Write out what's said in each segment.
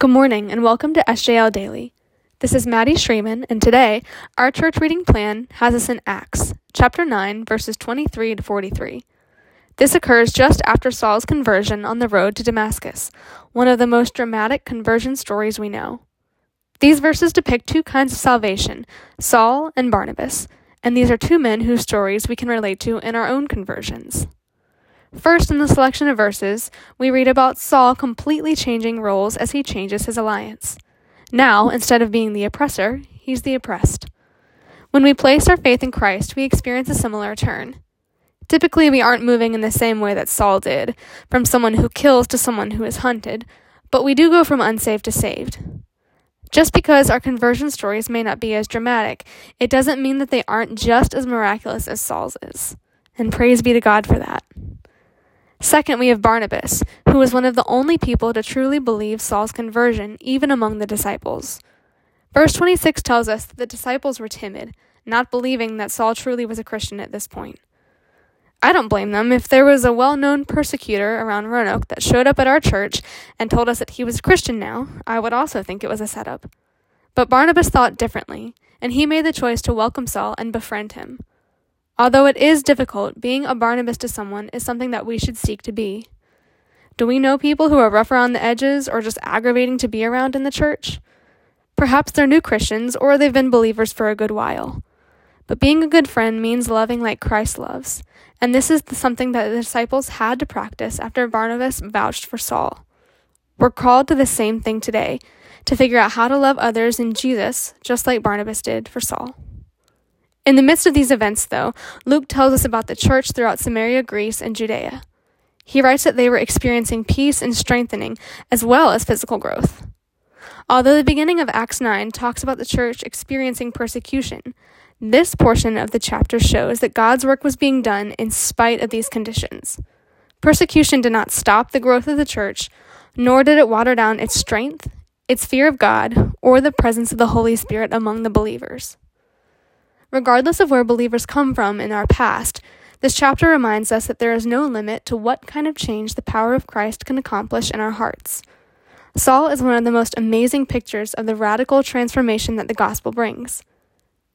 Good morning and welcome to SJL Daily. This is Maddy Shreeman, and today our church reading plan has us in Acts, chapter 9, verses 23 to 43. This occurs just after Saul's conversion on the road to Damascus, one of the most dramatic conversion stories we know. These verses depict two kinds of salvation Saul and Barnabas, and these are two men whose stories we can relate to in our own conversions. First, in the selection of verses, we read about Saul completely changing roles as he changes his alliance. Now, instead of being the oppressor, he's the oppressed. When we place our faith in Christ, we experience a similar turn. Typically, we aren't moving in the same way that Saul did, from someone who kills to someone who is hunted, but we do go from unsaved to saved. Just because our conversion stories may not be as dramatic, it doesn't mean that they aren't just as miraculous as Saul's is. And praise be to God for that. Second, we have Barnabas, who was one of the only people to truly believe Saul's conversion, even among the disciples. Verse 26 tells us that the disciples were timid, not believing that Saul truly was a Christian at this point. I don't blame them. If there was a well known persecutor around Roanoke that showed up at our church and told us that he was a Christian now, I would also think it was a setup. But Barnabas thought differently, and he made the choice to welcome Saul and befriend him. Although it is difficult, being a Barnabas to someone is something that we should seek to be. Do we know people who are rough around the edges or just aggravating to be around in the church? Perhaps they're new Christians or they've been believers for a good while. But being a good friend means loving like Christ loves, and this is something that the disciples had to practice after Barnabas vouched for Saul. We're called to the same thing today to figure out how to love others in Jesus, just like Barnabas did for Saul. In the midst of these events, though, Luke tells us about the church throughout Samaria, Greece, and Judea. He writes that they were experiencing peace and strengthening, as well as physical growth. Although the beginning of Acts 9 talks about the church experiencing persecution, this portion of the chapter shows that God's work was being done in spite of these conditions. Persecution did not stop the growth of the church, nor did it water down its strength, its fear of God, or the presence of the Holy Spirit among the believers. Regardless of where believers come from in our past, this chapter reminds us that there is no limit to what kind of change the power of Christ can accomplish in our hearts. Saul is one of the most amazing pictures of the radical transformation that the gospel brings.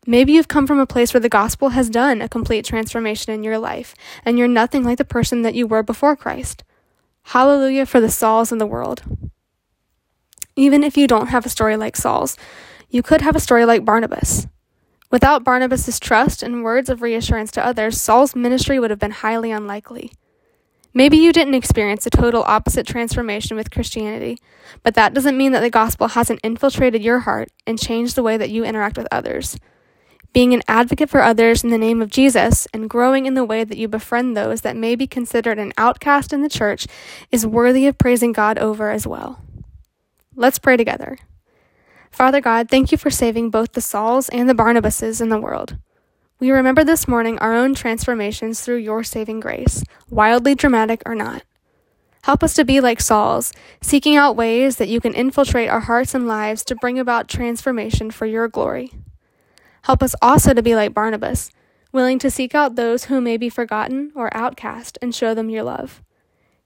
Maybe you've come from a place where the gospel has done a complete transformation in your life, and you're nothing like the person that you were before Christ. Hallelujah for the Sauls in the world. Even if you don't have a story like Saul's, you could have a story like Barnabas. Without Barnabas' trust and words of reassurance to others, Saul's ministry would have been highly unlikely. Maybe you didn't experience a total opposite transformation with Christianity, but that doesn't mean that the gospel hasn't infiltrated your heart and changed the way that you interact with others. Being an advocate for others in the name of Jesus and growing in the way that you befriend those that may be considered an outcast in the church is worthy of praising God over as well. Let's pray together. Father God, thank you for saving both the Sauls and the Barnabases in the world. We remember this morning our own transformations through your saving grace, wildly dramatic or not. Help us to be like Saul's, seeking out ways that you can infiltrate our hearts and lives to bring about transformation for your glory. Help us also to be like Barnabas, willing to seek out those who may be forgotten or outcast and show them your love.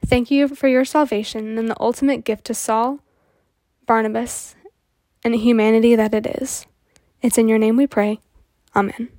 Thank you for your salvation and the ultimate gift to Saul, Barnabas, and humanity that it is. It's in your name we pray. Amen.